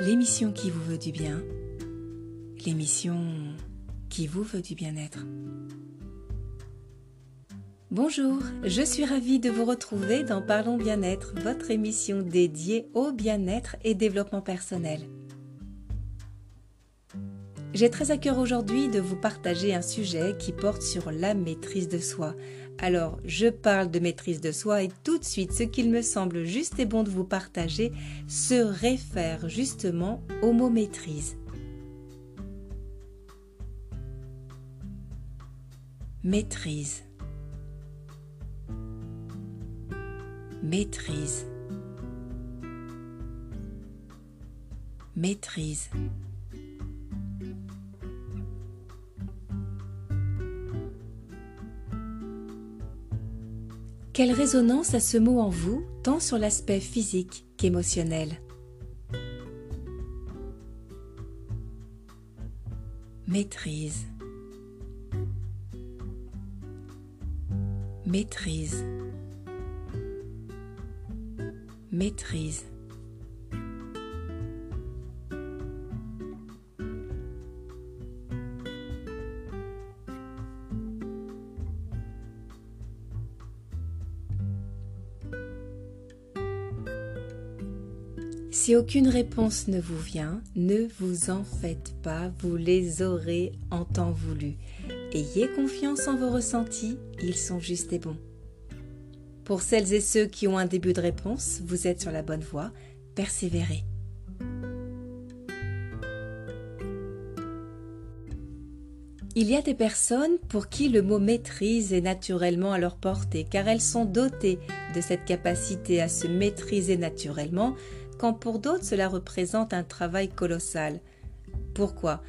l'émission qui vous veut du bien, l'émission qui vous veut du bien-être. Bonjour, je suis ravie de vous retrouver dans Parlons bien-être, votre émission dédiée au bien-être et développement personnel. J'ai très à cœur aujourd'hui de vous partager un sujet qui porte sur la maîtrise de soi. Alors, je parle de maîtrise de soi et tout de suite, ce qu'il me semble juste et bon de vous partager se réfère justement au mot maîtrise. Maîtrise. Maîtrise. Maîtrise. Quelle résonance a ce mot en vous, tant sur l'aspect physique qu'émotionnel Maîtrise. Maîtrise. Maîtrise. Si aucune réponse ne vous vient, ne vous en faites pas, vous les aurez en temps voulu. Ayez confiance en vos ressentis, ils sont justes et bons. Pour celles et ceux qui ont un début de réponse, vous êtes sur la bonne voie, persévérez. Il y a des personnes pour qui le mot maîtrise est naturellement à leur portée, car elles sont dotées de cette capacité à se maîtriser naturellement, quand pour d'autres cela représente un travail colossal. Pourquoi?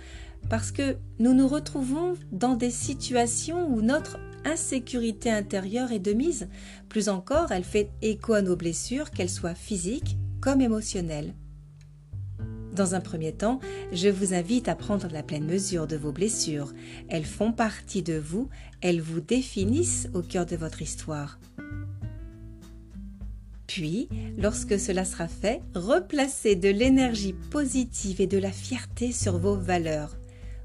Parce que nous nous retrouvons dans des situations où notre insécurité intérieure est de mise. Plus encore, elle fait écho à nos blessures, qu'elles soient physiques comme émotionnelles. Dans un premier temps, je vous invite à prendre la pleine mesure de vos blessures. Elles font partie de vous, elles vous définissent au cœur de votre histoire. Puis, lorsque cela sera fait, replacez de l'énergie positive et de la fierté sur vos valeurs.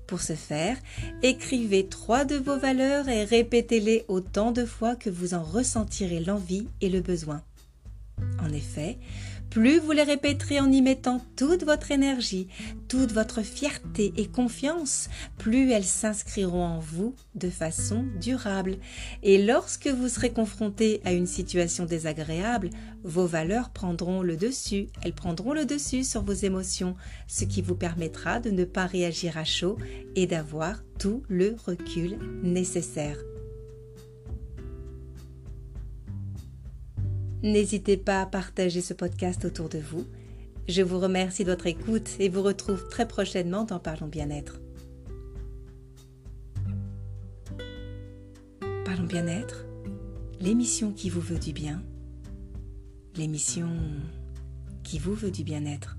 Pour ce faire, écrivez trois de vos valeurs et répétez-les autant de fois que vous en ressentirez l'envie et le besoin. En effet, plus vous les répéterez en y mettant toute votre énergie, toute votre fierté et confiance, plus elles s'inscriront en vous de façon durable. Et lorsque vous serez confronté à une situation désagréable, vos valeurs prendront le dessus, elles prendront le dessus sur vos émotions, ce qui vous permettra de ne pas réagir à chaud et d'avoir tout le recul nécessaire. N'hésitez pas à partager ce podcast autour de vous. Je vous remercie de votre écoute et vous retrouve très prochainement dans Parlons bien-être. Parlons bien-être, l'émission qui vous veut du bien, l'émission qui vous veut du bien-être.